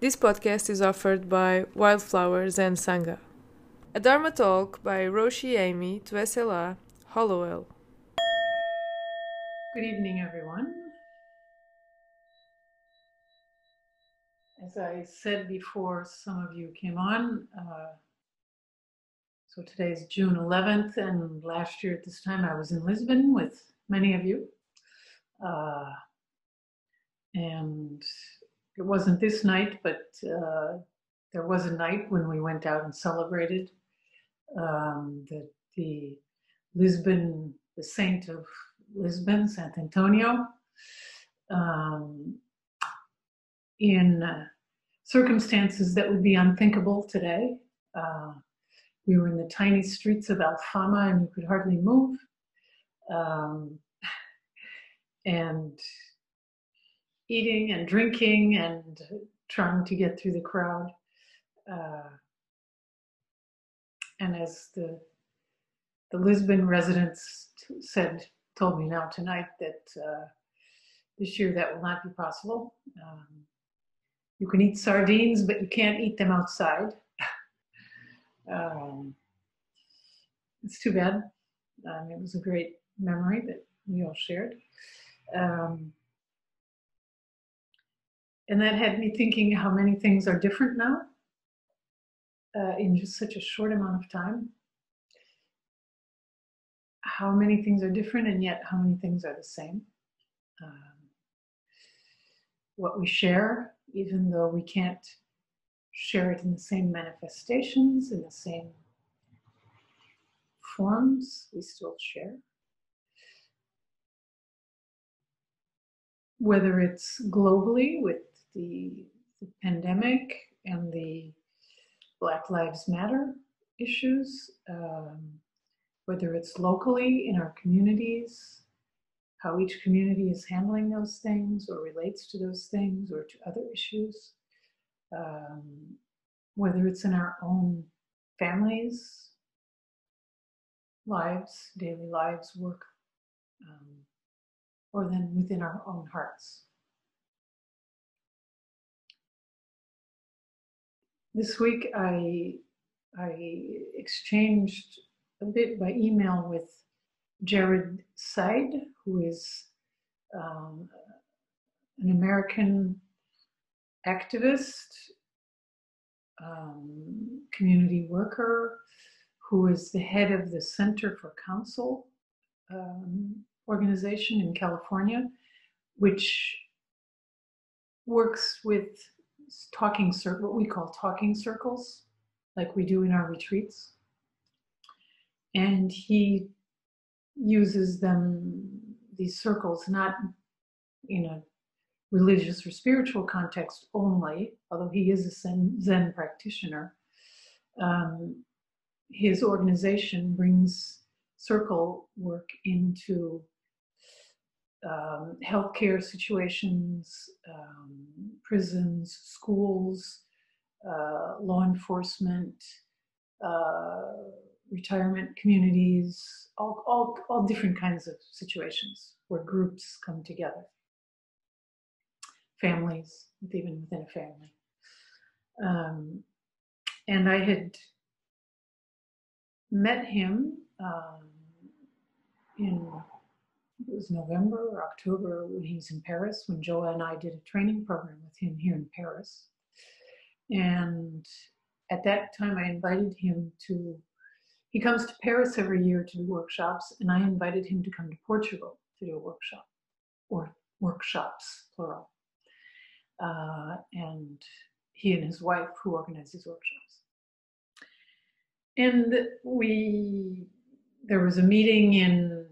This podcast is offered by Wildflowers and Sangha. A Dharma talk by Roshi Amy to SLA, Hollowell. Good evening, everyone. As I said before, some of you came on. Uh, so today is June 11th, and last year at this time I was in Lisbon with many of you. Uh, and it wasn't this night, but uh, there was a night when we went out and celebrated um, the, the Lisbon, the saint of Lisbon, Sant Antonio, um, in uh, circumstances that would be unthinkable today. Uh, we were in the tiny streets of Alfama and you could hardly move. Um, and eating and drinking and trying to get through the crowd. Uh, and as the the Lisbon residents t- said, told me now tonight that uh, this year that will not be possible. Um, you can eat sardines, but you can't eat them outside. um, it's too bad. Um, it was a great memory that we all shared. Um, and that had me thinking how many things are different now uh, in just such a short amount of time. How many things are different, and yet how many things are the same. Um, what we share, even though we can't share it in the same manifestations, in the same forms, we still share. Whether it's globally with the, the pandemic and the Black Lives Matter issues, um, whether it's locally in our communities, how each community is handling those things or relates to those things or to other issues, um, whether it's in our own families, lives, daily lives, work, um, or then within our own hearts. This week I I exchanged a bit by email with Jared Seide, who is um, an American activist, um, community worker, who is the head of the Center for Council um, organization in California, which works with talking circle, what we call talking circles, like we do in our retreats. And he uses them, these circles, not in a religious or spiritual context only, although he is a Zen, Zen practitioner. Um, his organization brings circle work into um, healthcare situations, um, prisons, schools, uh, law enforcement, uh, retirement communities, all, all, all different kinds of situations where groups come together. Families, even within a family. Um, and I had met him um, in it was November or October when he was in Paris, when Joa and I did a training program with him here in Paris. And at that time, I invited him to, he comes to Paris every year to do workshops, and I invited him to come to Portugal to do a workshop, or workshops, plural. Uh, and he and his wife, who organize these workshops. And we, there was a meeting in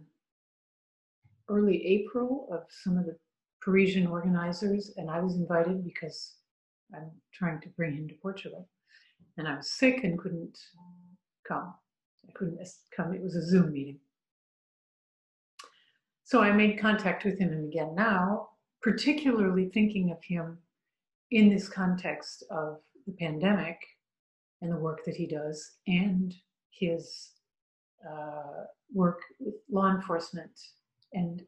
early April of some of the Parisian organizers, and I was invited because I'm trying to bring him to Portugal. And I was sick and couldn't come. I couldn't come. It was a Zoom meeting. So I made contact with him again now, particularly thinking of him in this context of the pandemic and the work that he does and his uh, work with law enforcement and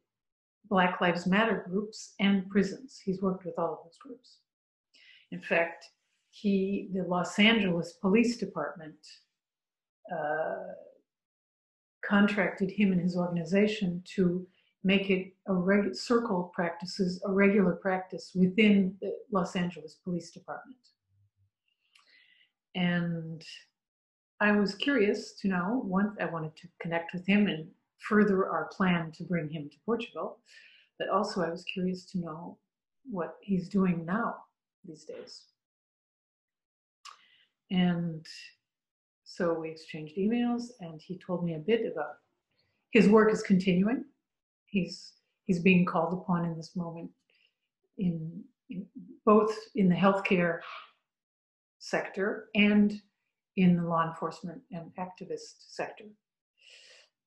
Black Lives Matter groups and prisons. He's worked with all of those groups. In fact, he, the Los Angeles Police Department, uh, contracted him and his organization to make it a circle practices a regular practice within the Los Angeles Police Department. And I was curious to know. One, I wanted to connect with him and further our plan to bring him to Portugal, but also I was curious to know what he's doing now these days. And so we exchanged emails, and he told me a bit about his work is continuing. He's he's being called upon in this moment in, in both in the healthcare sector and in the law enforcement and activist sector.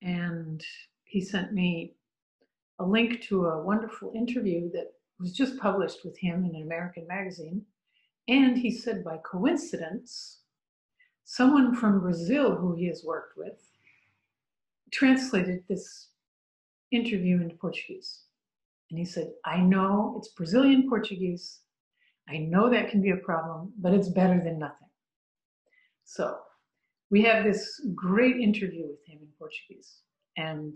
And he sent me a link to a wonderful interview that was just published with him in an American magazine. And he said, by coincidence, someone from Brazil who he has worked with translated this interview into Portuguese. And he said, I know it's Brazilian Portuguese. I know that can be a problem, but it's better than nothing. So we have this great interview with him in Portuguese and,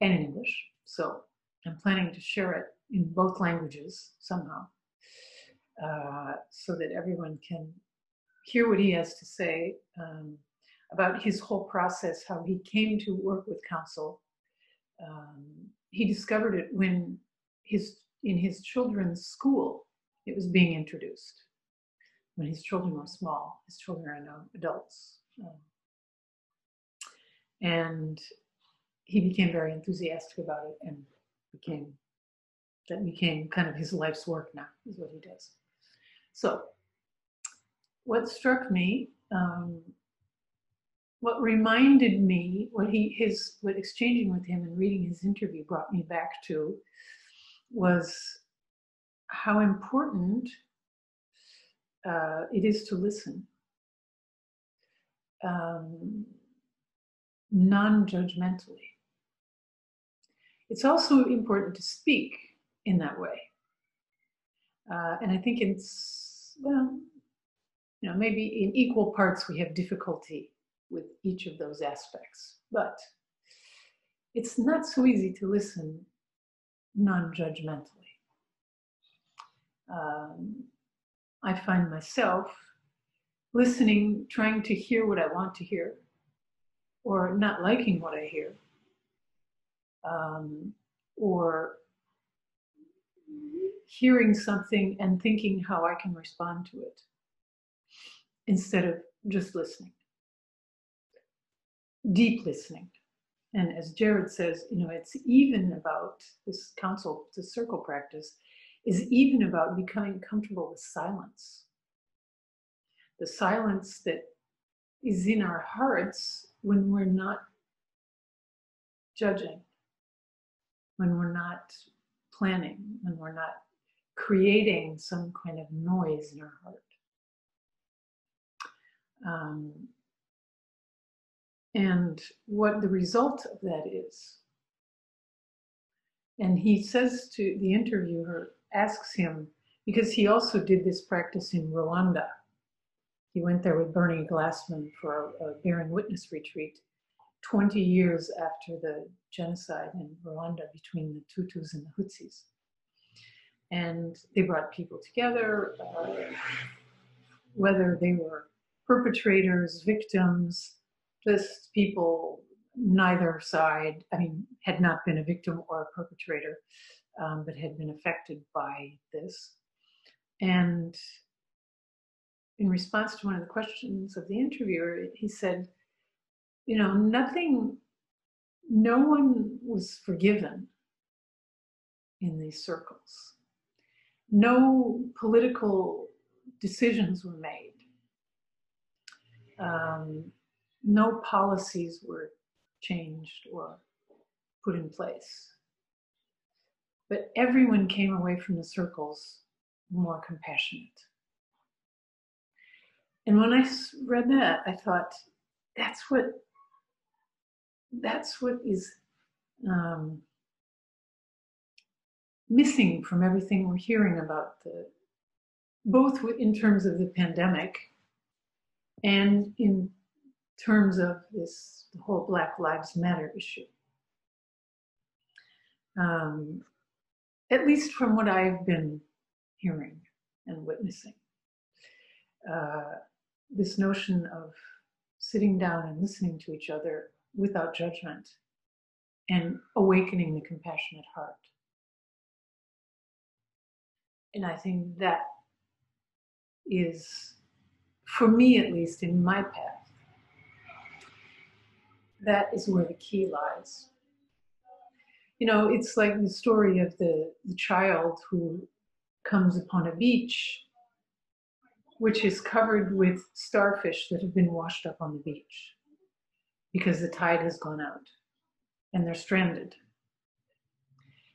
and in English. So I'm planning to share it in both languages somehow uh, so that everyone can hear what he has to say um, about his whole process, how he came to work with council. Um, he discovered it when his in his children's school it was being introduced when his children were small. His children are now adults. And he became very enthusiastic about it and became that became kind of his life's work now is what he does. So what struck me um, what reminded me what he his what exchanging with him and reading his interview brought me back to was how important uh, it is to listen um, non-judgmentally it's also important to speak in that way uh, and i think it's well you know maybe in equal parts we have difficulty with each of those aspects. But it's not so easy to listen non judgmentally. Um, I find myself listening, trying to hear what I want to hear, or not liking what I hear, um, or hearing something and thinking how I can respond to it instead of just listening deep listening. And as Jared says, you know, it's even about this council this circle practice is even about becoming comfortable with silence. The silence that is in our hearts when we're not judging, when we're not planning, when we're not creating some kind of noise in our heart. Um, and what the result of that is. And he says to the interviewer, asks him, because he also did this practice in Rwanda. He went there with Bernie Glassman for a, a bearing witness retreat 20 years after the genocide in Rwanda between the Tutus and the Hutsis. And they brought people together, uh, whether they were perpetrators, victims, just people, neither side, I mean, had not been a victim or a perpetrator, um, but had been affected by this. And in response to one of the questions of the interviewer, he said, you know, nothing, no one was forgiven in these circles. No political decisions were made. Um, no policies were changed or put in place. But everyone came away from the circles more compassionate. And when I read that, I thought, that's what that's what is um, missing from everything we're hearing about the both in terms of the pandemic and in terms of this whole Black Lives Matter issue. Um, at least from what I've been hearing and witnessing. Uh, this notion of sitting down and listening to each other without judgment and awakening the compassionate heart. And I think that is, for me at least, in my path, that is where the key lies. You know, it's like the story of the, the child who comes upon a beach which is covered with starfish that have been washed up on the beach because the tide has gone out and they're stranded.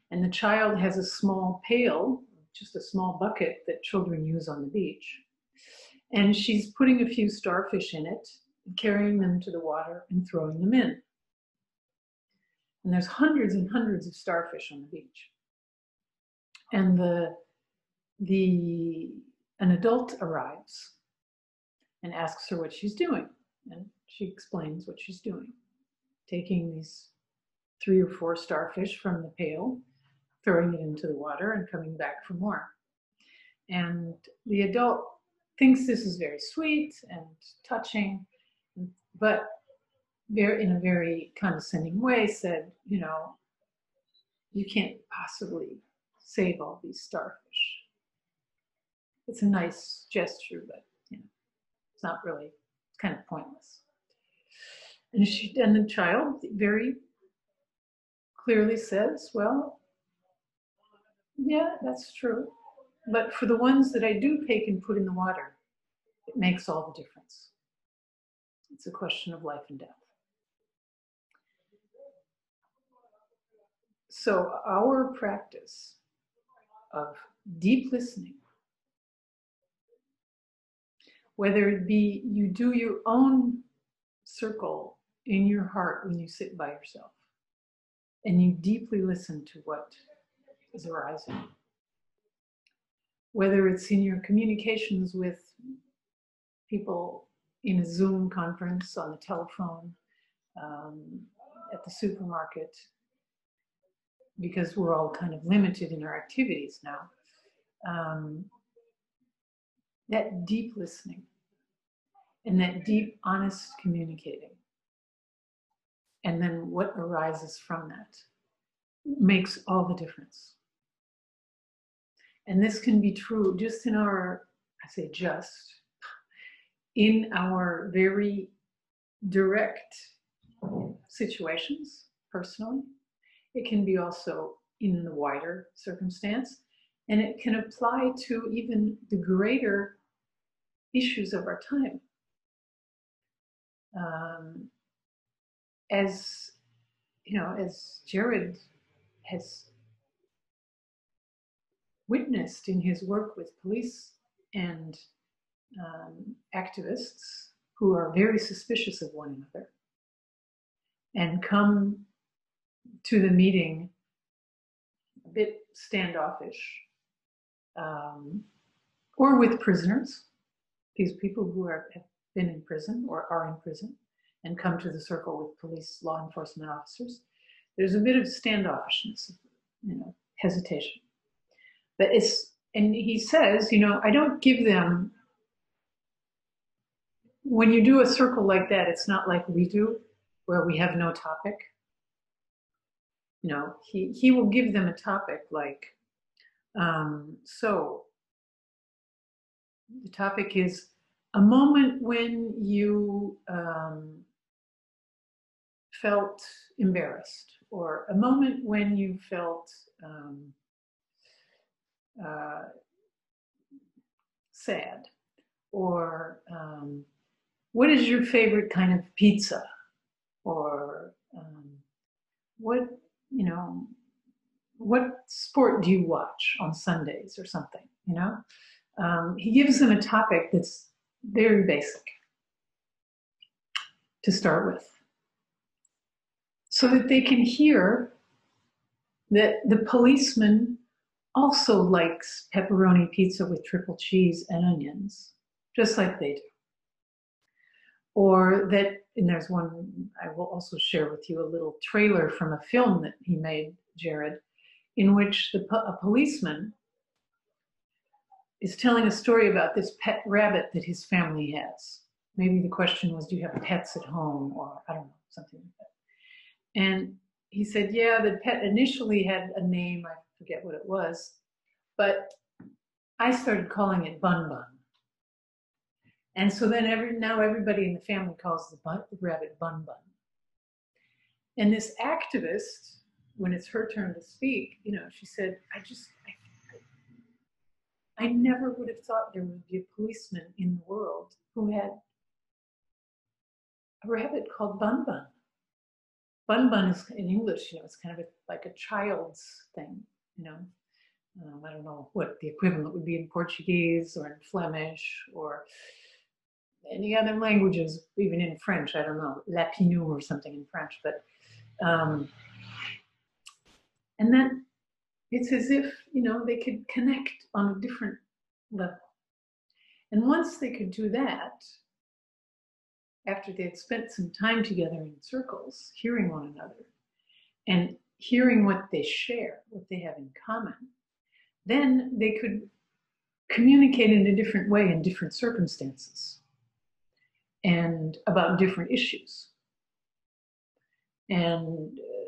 And the child has a small pail, just a small bucket that children use on the beach. And she's putting a few starfish in it, carrying them to the water and throwing them in. And there's hundreds and hundreds of starfish on the beach. And the the an adult arrives and asks her what she's doing. And she explains what she's doing, taking these three or four starfish from the pail, throwing it into the water, and coming back for more. And the adult thinks this is very sweet and touching, but very, in a very condescending way said, you know, you can't possibly save all these starfish it's a nice gesture, but you know, it's not really, it's kind of pointless. And she and the child very clearly says, Well, yeah, that's true. But for the ones that I do take and put in the water, it makes all the difference. It's a question of life and death. So, our practice of deep listening whether it be you do your own circle in your heart when you sit by yourself and you deeply listen to what is arising. Whether it's in your communications with people in a Zoom conference, on the telephone, um, at the supermarket, because we're all kind of limited in our activities now. Um, that deep listening and that deep, honest communicating. And then what arises from that makes all the difference. And this can be true just in our, I say just, in our very direct situations personally. It can be also in the wider circumstance. And it can apply to even the greater issues of our time. Um, as you know, as Jared has witnessed in his work with police and um, activists who are very suspicious of one another and come to the meeting a bit standoffish um, or with prisoners these people who are, have been in prison or are in prison and come to the circle with police, law enforcement officers, there's a bit of standoffishness, you know, hesitation. But it's, and he says, you know, I don't give them, when you do a circle like that, it's not like we do, where we have no topic. You know, he, he will give them a topic like, um, so the topic is a moment when you um, felt embarrassed, or a moment when you felt um, uh, sad, or um, what is your favorite kind of pizza, or um, what you know, what sport do you watch on Sundays or something, you know? um, he gives them a topic that's very basic to start with so that they can hear that the policeman also likes pepperoni pizza with triple cheese and onions, just like they do. Or that, and there's one I will also share with you a little trailer from a film that he made, Jared, in which the, a policeman is telling a story about this pet rabbit that his family has. Maybe the question was, Do you have pets at home? Or I don't know, something like that. And he said, Yeah, the pet initially had a name, I forget what it was, but I started calling it Bun Bun. And so then every now everybody in the family calls the, bun, the rabbit Bun Bun. And this activist, when it's her turn to speak, you know, she said, I just, I, I never would have thought there would be a policeman in the world who had a rabbit called Bun Bun. Bun Bun is in English, you know, it's kind of a, like a child's thing, you know. Um, I don't know what the equivalent would be in Portuguese or in Flemish or any other languages, even in French. I don't know, Lapinou or something in French. But um, and then it's as if you know they could connect on a different level. And once they could do that, after they had spent some time together in circles, hearing one another, and hearing what they share, what they have in common, then they could communicate in a different way in different circumstances and about different issues. And uh,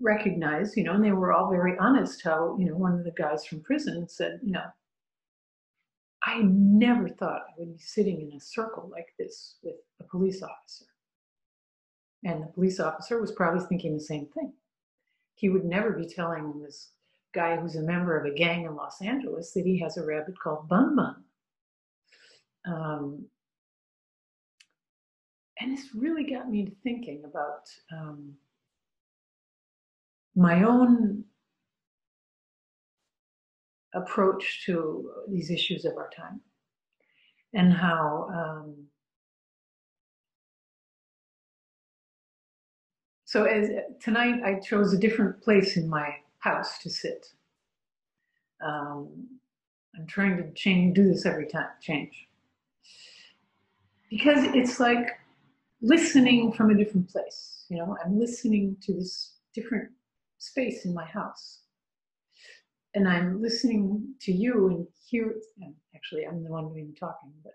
recognize, you know, and they were all very honest how, you know, one of the guys from prison said, you know, I never thought I would be sitting in a circle like this with a police officer. And the police officer was probably thinking the same thing. He would never be telling this guy who's a member of a gang in Los Angeles that he has a rabbit called Bun Bun. Um, and this really got me thinking about um, my own approach to these issues of our time and how um, so as tonight i chose a different place in my house to sit. Um, i'm trying to change do this every time change. Because it's like listening from a different place you know i'm listening to this different space in my house and I'm listening to you and hear. Actually, I'm the one doing talking, but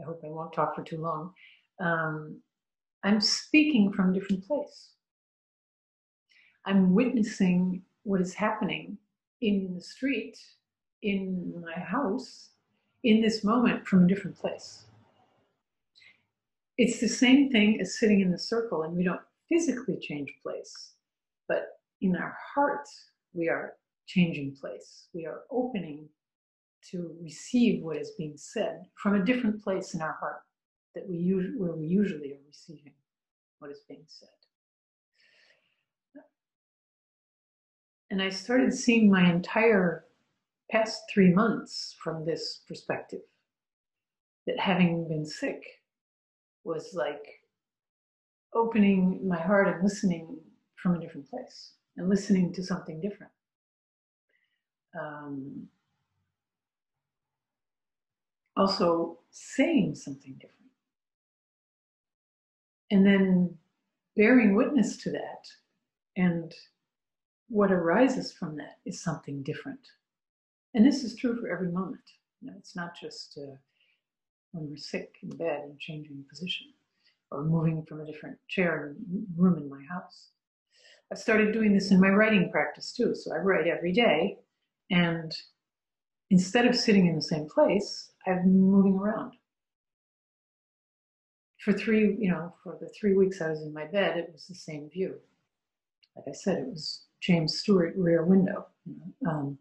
I hope I won't talk for too long. Um, I'm speaking from a different place. I'm witnessing what is happening in the street, in my house, in this moment from a different place. It's the same thing as sitting in the circle, and we don't physically change place, but in our hearts, we are changing place. We are opening to receive what is being said from a different place in our heart that we where we usually are receiving what is being said. And I started seeing my entire past three months from this perspective that having been sick was like opening my heart and listening from a different place and listening to something different um, also saying something different. And then bearing witness to that and what arises from that is something different. And this is true for every moment. You know, it's not just uh, when we're sick in bed and changing position or moving from a different chair room in my house. I've started doing this in my writing practice too. So I write every day and instead of sitting in the same place, I've been moving around. For three, you know, for the three weeks I was in my bed, it was the same view. Like I said, it was James Stewart rear window. Um,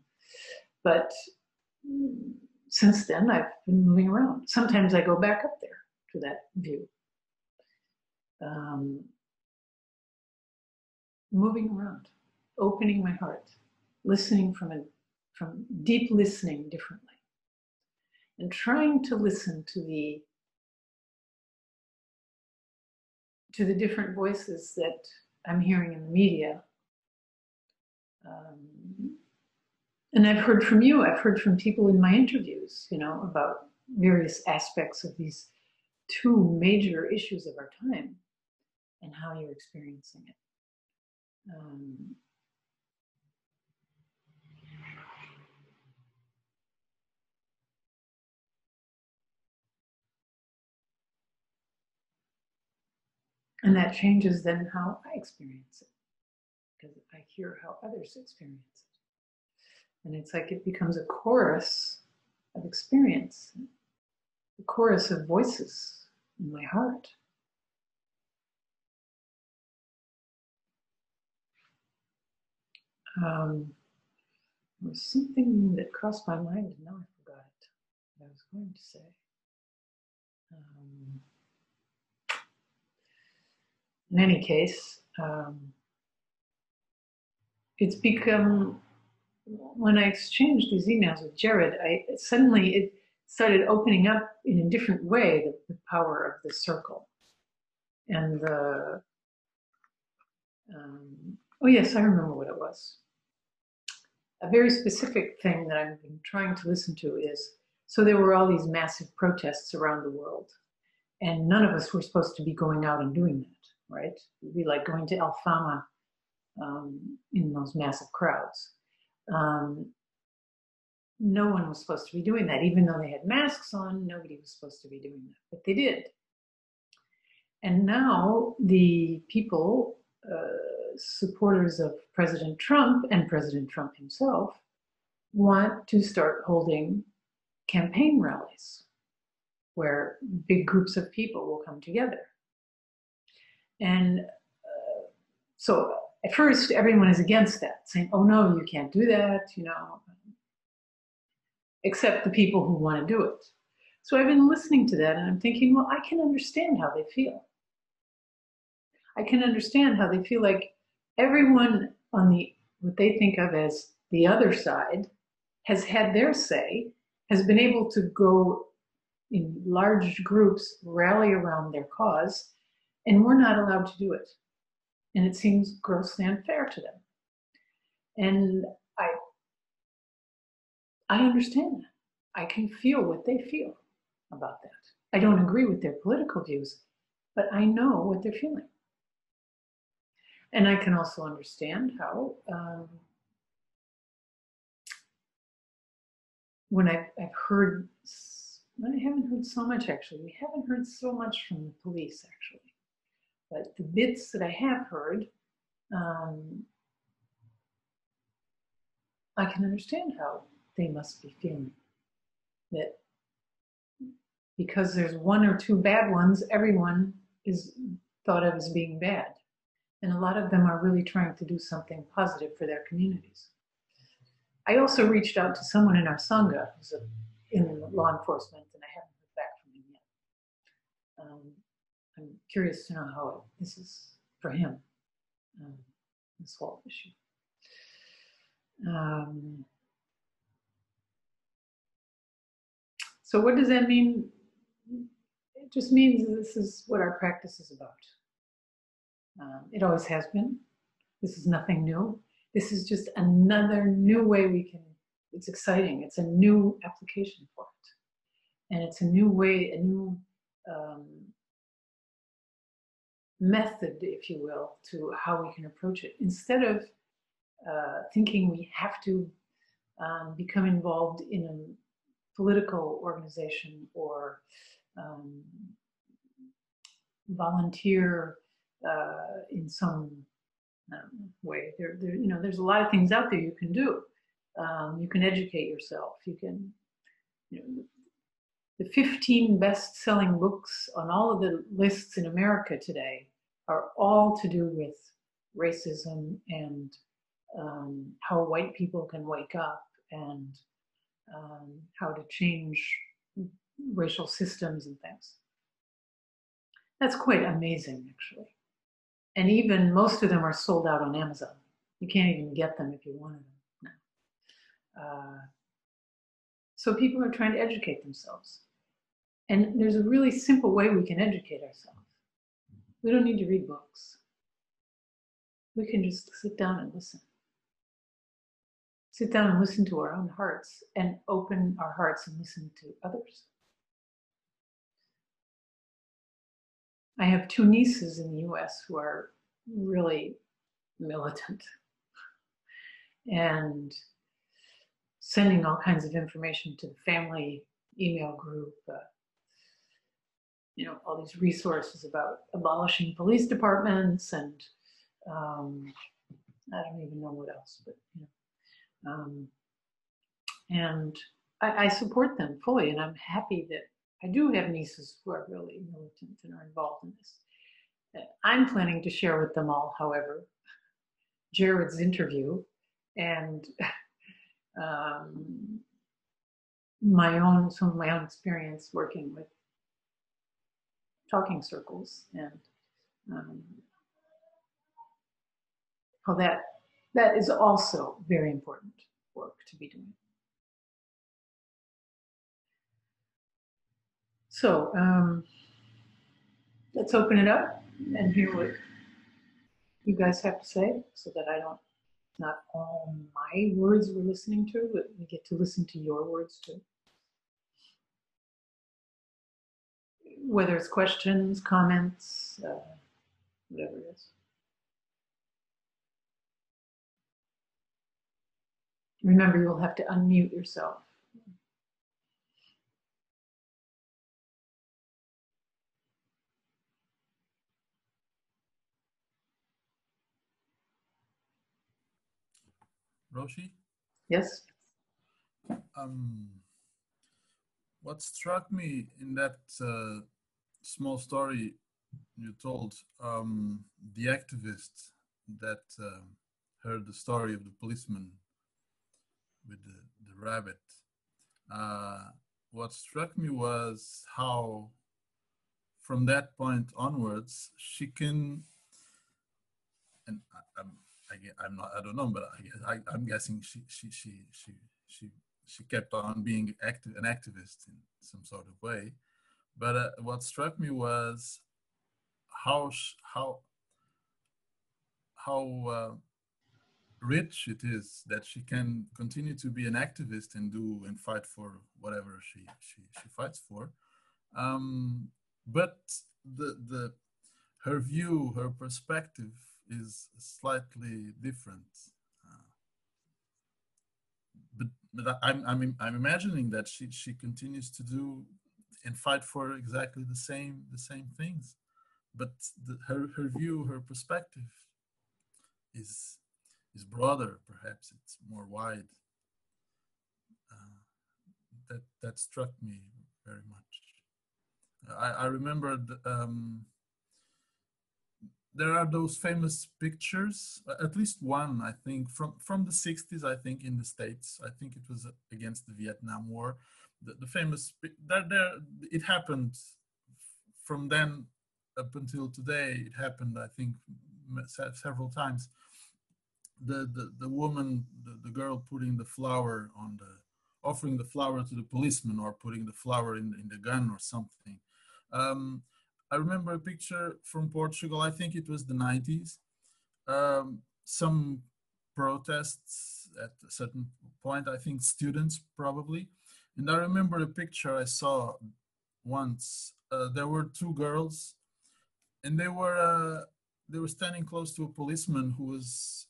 but since then, I've been moving around. Sometimes I go back up there to that view. Um, moving around, opening my heart, listening from a from deep listening differently and trying to listen to the to the different voices that I'm hearing in the media. Um, and I've heard from you, I've heard from people in my interviews, you know, about various aspects of these two major issues of our time and how you're experiencing it. Um, and that changes then how I experience it because I hear how others experience it. And it's like it becomes a chorus of experience, a chorus of voices in my heart. Um, there was something that crossed my mind, and now I forgot what I was going to say. Um, in any case, um, it's become when I exchanged these emails with Jared, I suddenly it started opening up in a different way the, the power of the circle and the. Um, oh yes, I remember what it was. A very specific thing that I've been trying to listen to is so there were all these massive protests around the world, and none of us were supposed to be going out and doing that, right? It'd be like going to Alfama um, in those massive crowds. Um, no one was supposed to be doing that, even though they had masks on. Nobody was supposed to be doing that, but they did. And now the people, uh, supporters of President Trump and President Trump himself, want to start holding campaign rallies where big groups of people will come together. And uh, so at first everyone is against that, saying, oh no, you can't do that, you know, except the people who want to do it. So I've been listening to that and I'm thinking, well, I can understand how they feel. I can understand how they feel like everyone on the what they think of as the other side has had their say, has been able to go in large groups, rally around their cause, and we're not allowed to do it and it seems grossly unfair to them. And I, I understand that. I can feel what they feel about that. I don't agree with their political views, but I know what they're feeling. And I can also understand how, um, when I've, I've heard, I haven't heard so much actually, we haven't heard so much from the police actually but the bits that I have heard, um, I can understand how they must be feeling. That because there's one or two bad ones, everyone is thought of as being bad. And a lot of them are really trying to do something positive for their communities. I also reached out to someone in our Sangha who's in law enforcement, and I haven't heard back from him yet. Um, I'm curious to know how this is for him, um, this whole issue. Um, so, what does that mean? It just means this is what our practice is about. Um, it always has been. This is nothing new. This is just another new way we can. It's exciting. It's a new application for it, and it's a new way, a new um, method, if you will, to how we can approach it. Instead of uh, thinking we have to um, become involved in a political organization or um, volunteer uh, in some um, way. There, there, you know, there's a lot of things out there you can do. Um, you can educate yourself. You can, you know, the 15 best selling books on all of the lists in America today are all to do with racism and um, how white people can wake up and um, how to change racial systems and things. That's quite amazing, actually. And even most of them are sold out on Amazon. You can't even get them if you wanted them now. Uh, so people are trying to educate themselves. And there's a really simple way we can educate ourselves. We don't need to read books. We can just sit down and listen. sit down and listen to our own hearts and open our hearts and listen to others. I have two nieces in the US who are really militant. And sending all kinds of information to the family email group, uh, you know, all these resources about abolishing police departments and um, I don't even know what else, but you know, um, and I, I, support them fully, and I'm happy that I do have nieces who are really militant and are involved in this. I'm planning to share with them all, however, Jared's interview and um, my own some of my own experience working with talking circles and um, how that that is also very important work to be doing. So um, let's open it up and hear what you guys have to say so that I don't, not all my words we're listening to, but we get to listen to your words too. Whether it's questions, comments, uh, whatever it is. Remember, you will have to unmute yourself. Roshi? Yes. Um, what struck me in that uh, small story you told, um, the activist that uh, heard the story of the policeman with the, the rabbit. Uh, what struck me was how, from that point onwards, she can, and I, I'm, I, am not, I don't know, but I I, I'm guessing she, she, she, she, she, she kept on being active, an activist in some sort of way. But uh, what struck me was how, how, how uh, rich it is that she can continue to be an activist and do and fight for whatever she she, she fights for um, but the the her view her perspective is slightly different uh, but but I'm, I'm i'm imagining that she she continues to do and fight for exactly the same the same things but the, her her view her perspective is is broader, perhaps it's more wide. Uh, that that struck me very much. I, I remembered um, there are those famous pictures, at least one, I think, from from the 60s. I think in the states. I think it was against the Vietnam War. The, the famous there there it happened from then up until today. It happened, I think, several times the, the, the woman, the, the girl putting the flower on the, offering the flower to the policeman or putting the flower in, in the gun or something. Um, I remember a picture from Portugal, I think it was the 90s. Um, some protests at a certain point, I think students probably. And I remember a picture I saw once. Uh, there were two girls and they were, uh, they were standing close to a policeman who was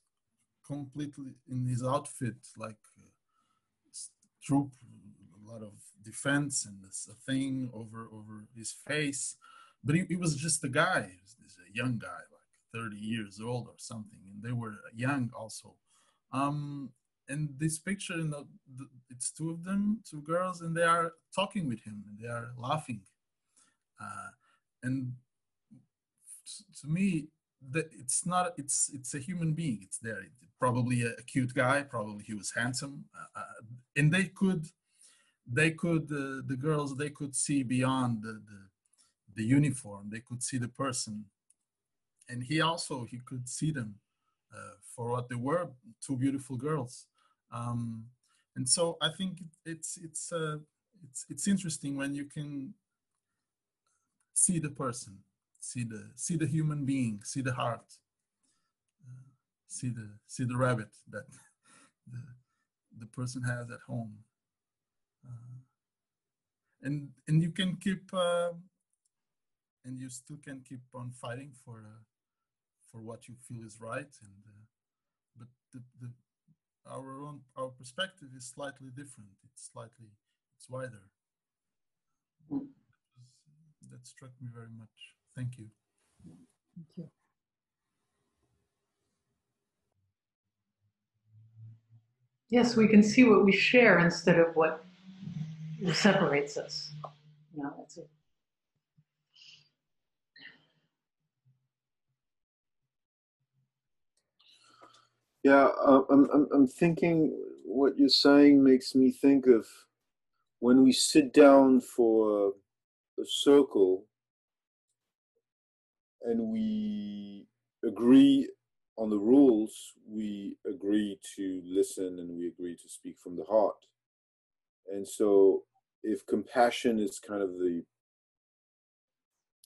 completely in his outfit, like uh, troop, a lot of defense and this a thing over over his face. But he, he was just a guy, a young guy, like 30 years old or something, and they were young also. Um, and this picture, you know, the, it's two of them, two girls, and they are talking with him, and they are laughing. Uh, and to me, that it's not it's it's a human being. It's there. Probably a, cute guy. Probably he was handsome. Uh, uh, and they could they could uh, the girls they could see beyond the, the, the uniform they could see the person and he also he could see them uh, for what they were two beautiful girls um, and so i think it's it's uh, it's it's interesting when you can see the person see the see the human being, see the heart, uh, see the see the rabbit that the, the person has at home. Uh, and and you can keep uh, and you still can keep on fighting for uh, for what you feel is right and uh, but the, the our own our perspective is slightly different it's slightly it's wider Mm. that struck me very much thank you Thank you. Yes, we can see what we share instead of what separates us. You know, that's it. Yeah, uh, I'm, I'm, I'm thinking what you're saying makes me think of when we sit down for a circle and we agree on the rules, we agree to listen and we agree to speak from the heart. And so, if compassion is kind of the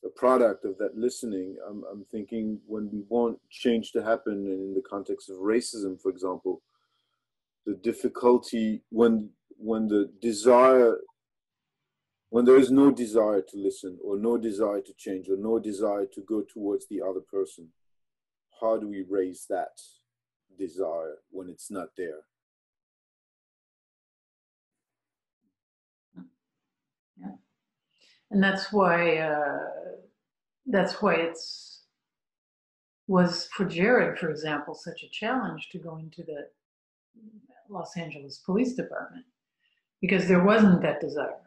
a product of that listening, I'm, I'm thinking when we want change to happen, and in the context of racism, for example, the difficulty when when the desire when there is no desire to listen or no desire to change or no desire to go towards the other person how do we raise that desire when it's not there Yeah. And that's why uh, that's why it's was for Jared, for example, such a challenge to go into the Los Angeles Police Department because there wasn't that desire.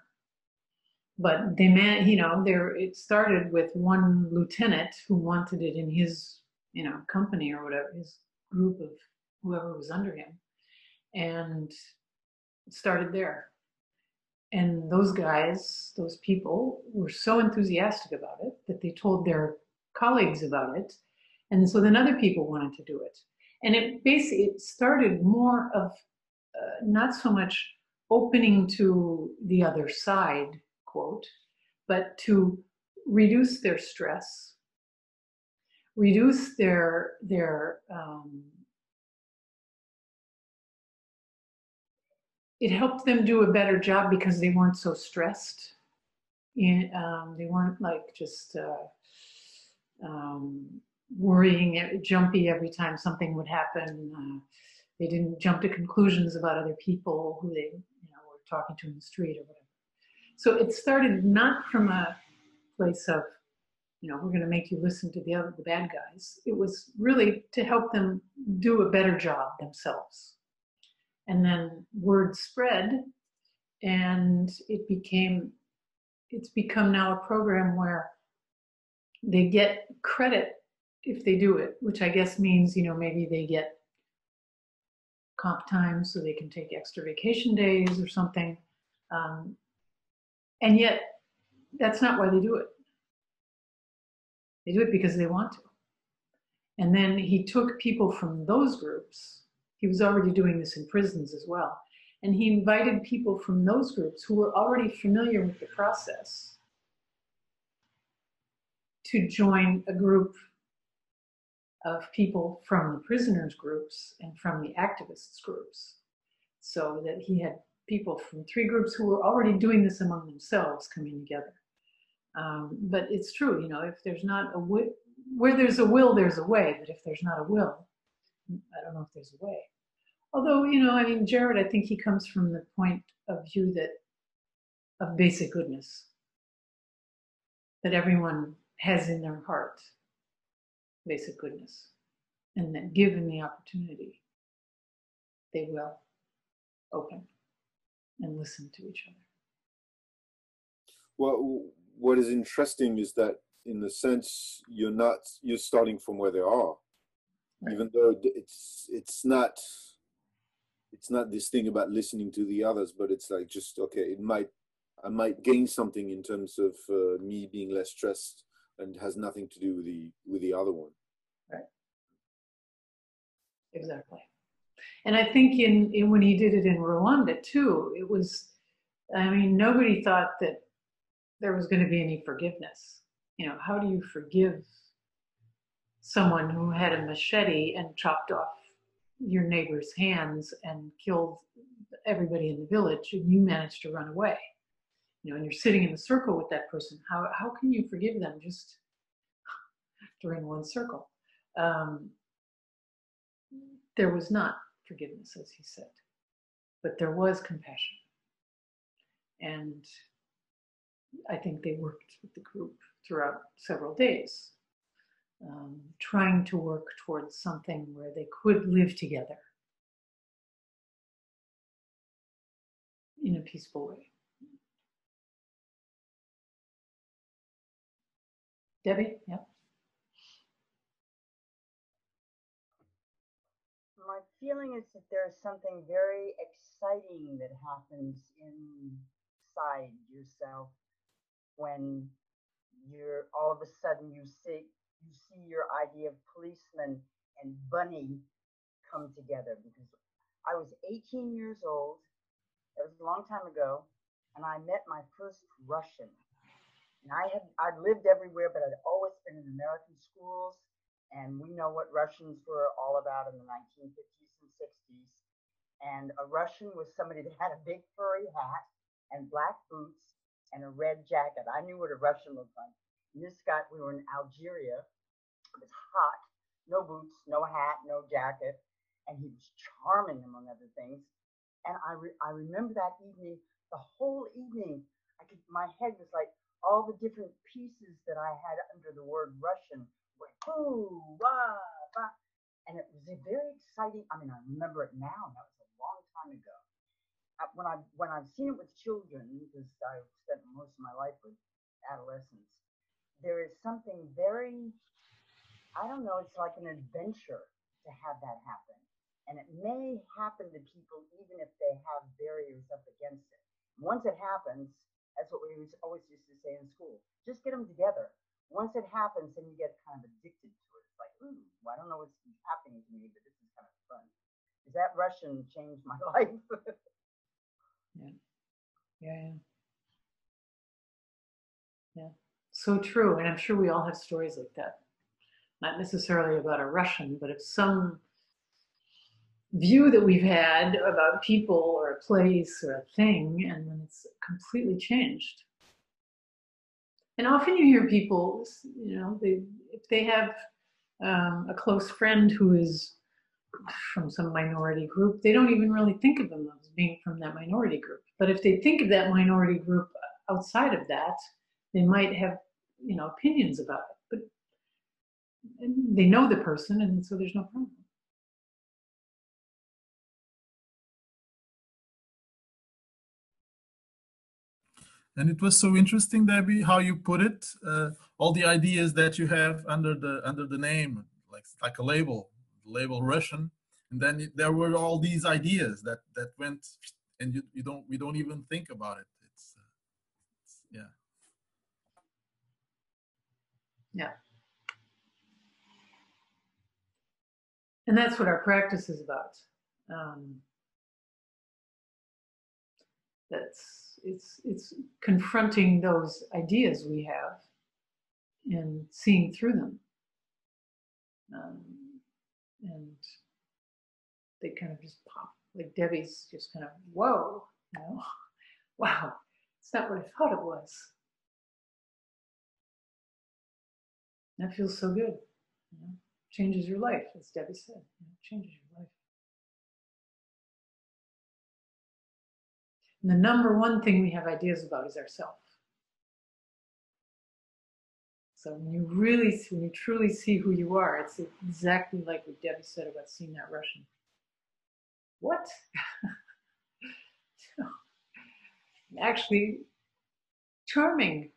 But they man, you know, there it started with one lieutenant who wanted it in his, you know, company or whatever, his group of whoever was under him, and it started there. And those guys, those people, were so enthusiastic about it that they told their colleagues about it, and so then other people wanted to do it. And it basically it started more of uh, not so much opening to the other side, quote, but to reduce their stress, reduce their their um, it helped them do a better job because they weren't so stressed. Um, they weren't like just uh, um, worrying, jumpy every time something would happen. Uh, they didn't jump to conclusions about other people who they you know were talking to in the street or whatever. So it started not from a place of you know we're going to make you listen to the other the bad guys. It was really to help them do a better job themselves. And then word spread, and it became it's become now a program where they get credit if they do it, which I guess means you know maybe they get comp time so they can take extra vacation days or something. Um, and yet, that's not why they do it. They do it because they want to. And then he took people from those groups. He was already doing this in prisons as well. And he invited people from those groups who were already familiar with the process to join a group of people from the prisoners groups and from the activists groups so that he had people from three groups who were already doing this among themselves coming together um, but it's true you know if there's not a wi- where there's a will there's a way but if there's not a will i don't know if there's a way although you know i mean jared i think he comes from the point of view that of basic goodness that everyone has in their heart basic goodness. And that given the opportunity, they will open and listen to each other. well what is interesting is that in the sense you're not you're starting from where they are Right. even though it's it's not it's not this thing about listening to the others but it's like just okay it might i might gain something in terms of uh, me being less stressed and has nothing to do with the with the other one Right. Exactly. And I think in, in when he did it in Rwanda too, it was, I mean, nobody thought that there was going to be any forgiveness. You know, how do you forgive someone who had a machete and chopped off your neighbor's hands and killed everybody in the village and you managed to run away. You know, and you're sitting in the circle with that person. How, how can you forgive them just during one circle? Um, there was not forgiveness, as he said, but there was compassion. And I think they worked with the group throughout several days, um, trying to work towards something where they could live together in a peaceful way. Debbie, yeah. My feeling is that there's something very exciting that happens inside yourself when you're all of a sudden you see you see your idea of policeman and bunny come together because I was 18 years old. It was a long time ago, and I met my first Russian. And I had I'd lived everywhere, but I'd always been in American schools, and we know what Russians were all about in the 1950s and 60s. And a Russian was somebody that had a big furry hat and black boots and a red jacket. I knew what a Russian looked like. And this guy, we were in Algeria. It was hot, no boots, no hat, no jacket, and he was charming among other things. And I, re- I remember that evening, the whole evening, I could, my head was like all the different pieces that I had under the word Russian wah, wah. And it was a very exciting. I mean, I remember it now. That was a long time ago uh, when I when I've seen it with children, because I've spent most of my life with adolescents, there is something very, I don't know, it's like an adventure to have that happen, and it may happen to people even if they have barriers up against it. Once it happens, that's what we always used to say in school: just get them together. Once it happens, then you get kind of addicted to it. It's like, ooh, I don't know what's happening to me, but this is kind of fun. Is that Russian changed my life? Yeah. Yeah. Yeah. Yeah. So true. And I'm sure we all have stories like that. Not necessarily about a Russian, but of some view that we've had about people or a place or a thing, and then it's completely changed. And often you hear people, you know, they, if they have um, a close friend who is from some minority group, they don't even really think of them as being from that minority group. But if they think of that minority group outside of that, they might have, you know, opinions about it. They know the person, and so there's no problem. And it was so interesting, Debbie, how you put it. Uh, all the ideas that you have under the under the name, like like a label, label Russian, and then it, there were all these ideas that that went, and you you don't we don't even think about it. It's, uh, it's yeah. Yeah. And that's what our practice is about. Um, that's it's it's confronting those ideas we have and seeing through them. Um, and they kind of just pop. Like Debbie's just kind of, whoa, you know, wow, it's not what I thought it was. That feels so good. You know? Changes your life, as Debbie said. Changes your life. And the number one thing we have ideas about is ourself. So when you really, when you truly see who you are, it's exactly like what Debbie said about seeing that Russian. What? actually, charming.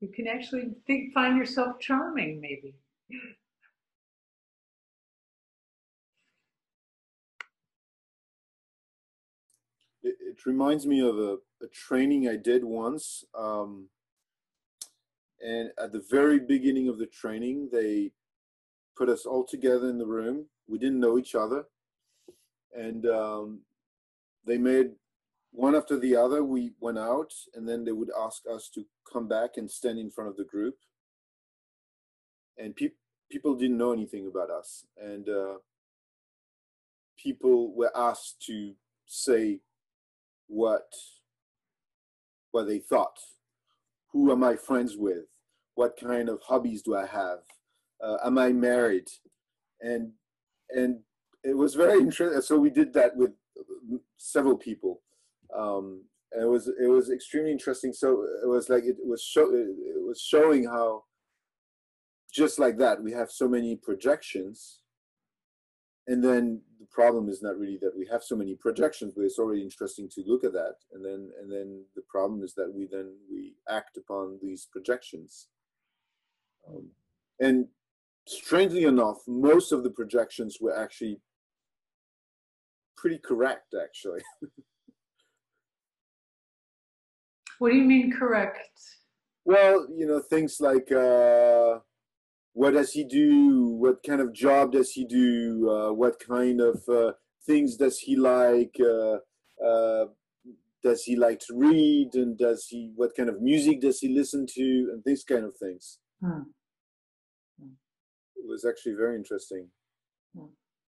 You can actually think, find yourself charming, maybe. It, reminds me of a, a, training I did once. Um, and at the very beginning of the training, they put us all together in the room. We didn't know each other. And um, they made one after the other. We went out, and then they would ask us to come back and stand in front of the group. And pe- people didn't know anything about us. And uh, people were asked to say what what they thought. Who am I friends with? What kind of hobbies do I have? Uh, am I married? And and it was very interesting. So we did that with several people. Um, it was it was extremely interesting. So it was like it was show it was showing how just like that we have so many projections and then the problem is not really that we have so many projections but it's already interesting to look at that. And then and then the problem is that we then we act upon these projections. Um, and strangely enough most of the projections were actually pretty correct actually. What do you mean correct? Well you know things like uh what does he do? What kind of job does he do? Uh, what kind of uh, things does he like? Uh, uh, does he like to read? And does he? What kind of music does he listen to? And these kind of things. Hmm. It was actually very interesting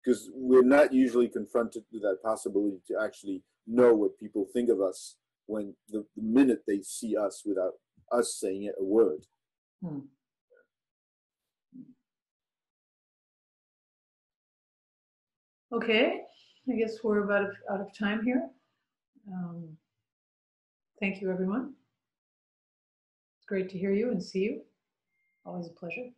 because hmm. we're not usually confronted with that possibility to actually know what people think of us when the, the minute they see us without us saying it a word. Hmm. Okay, I guess we're about out of time here. Um, thank you, everyone. It's great to hear you and see you. Always a pleasure.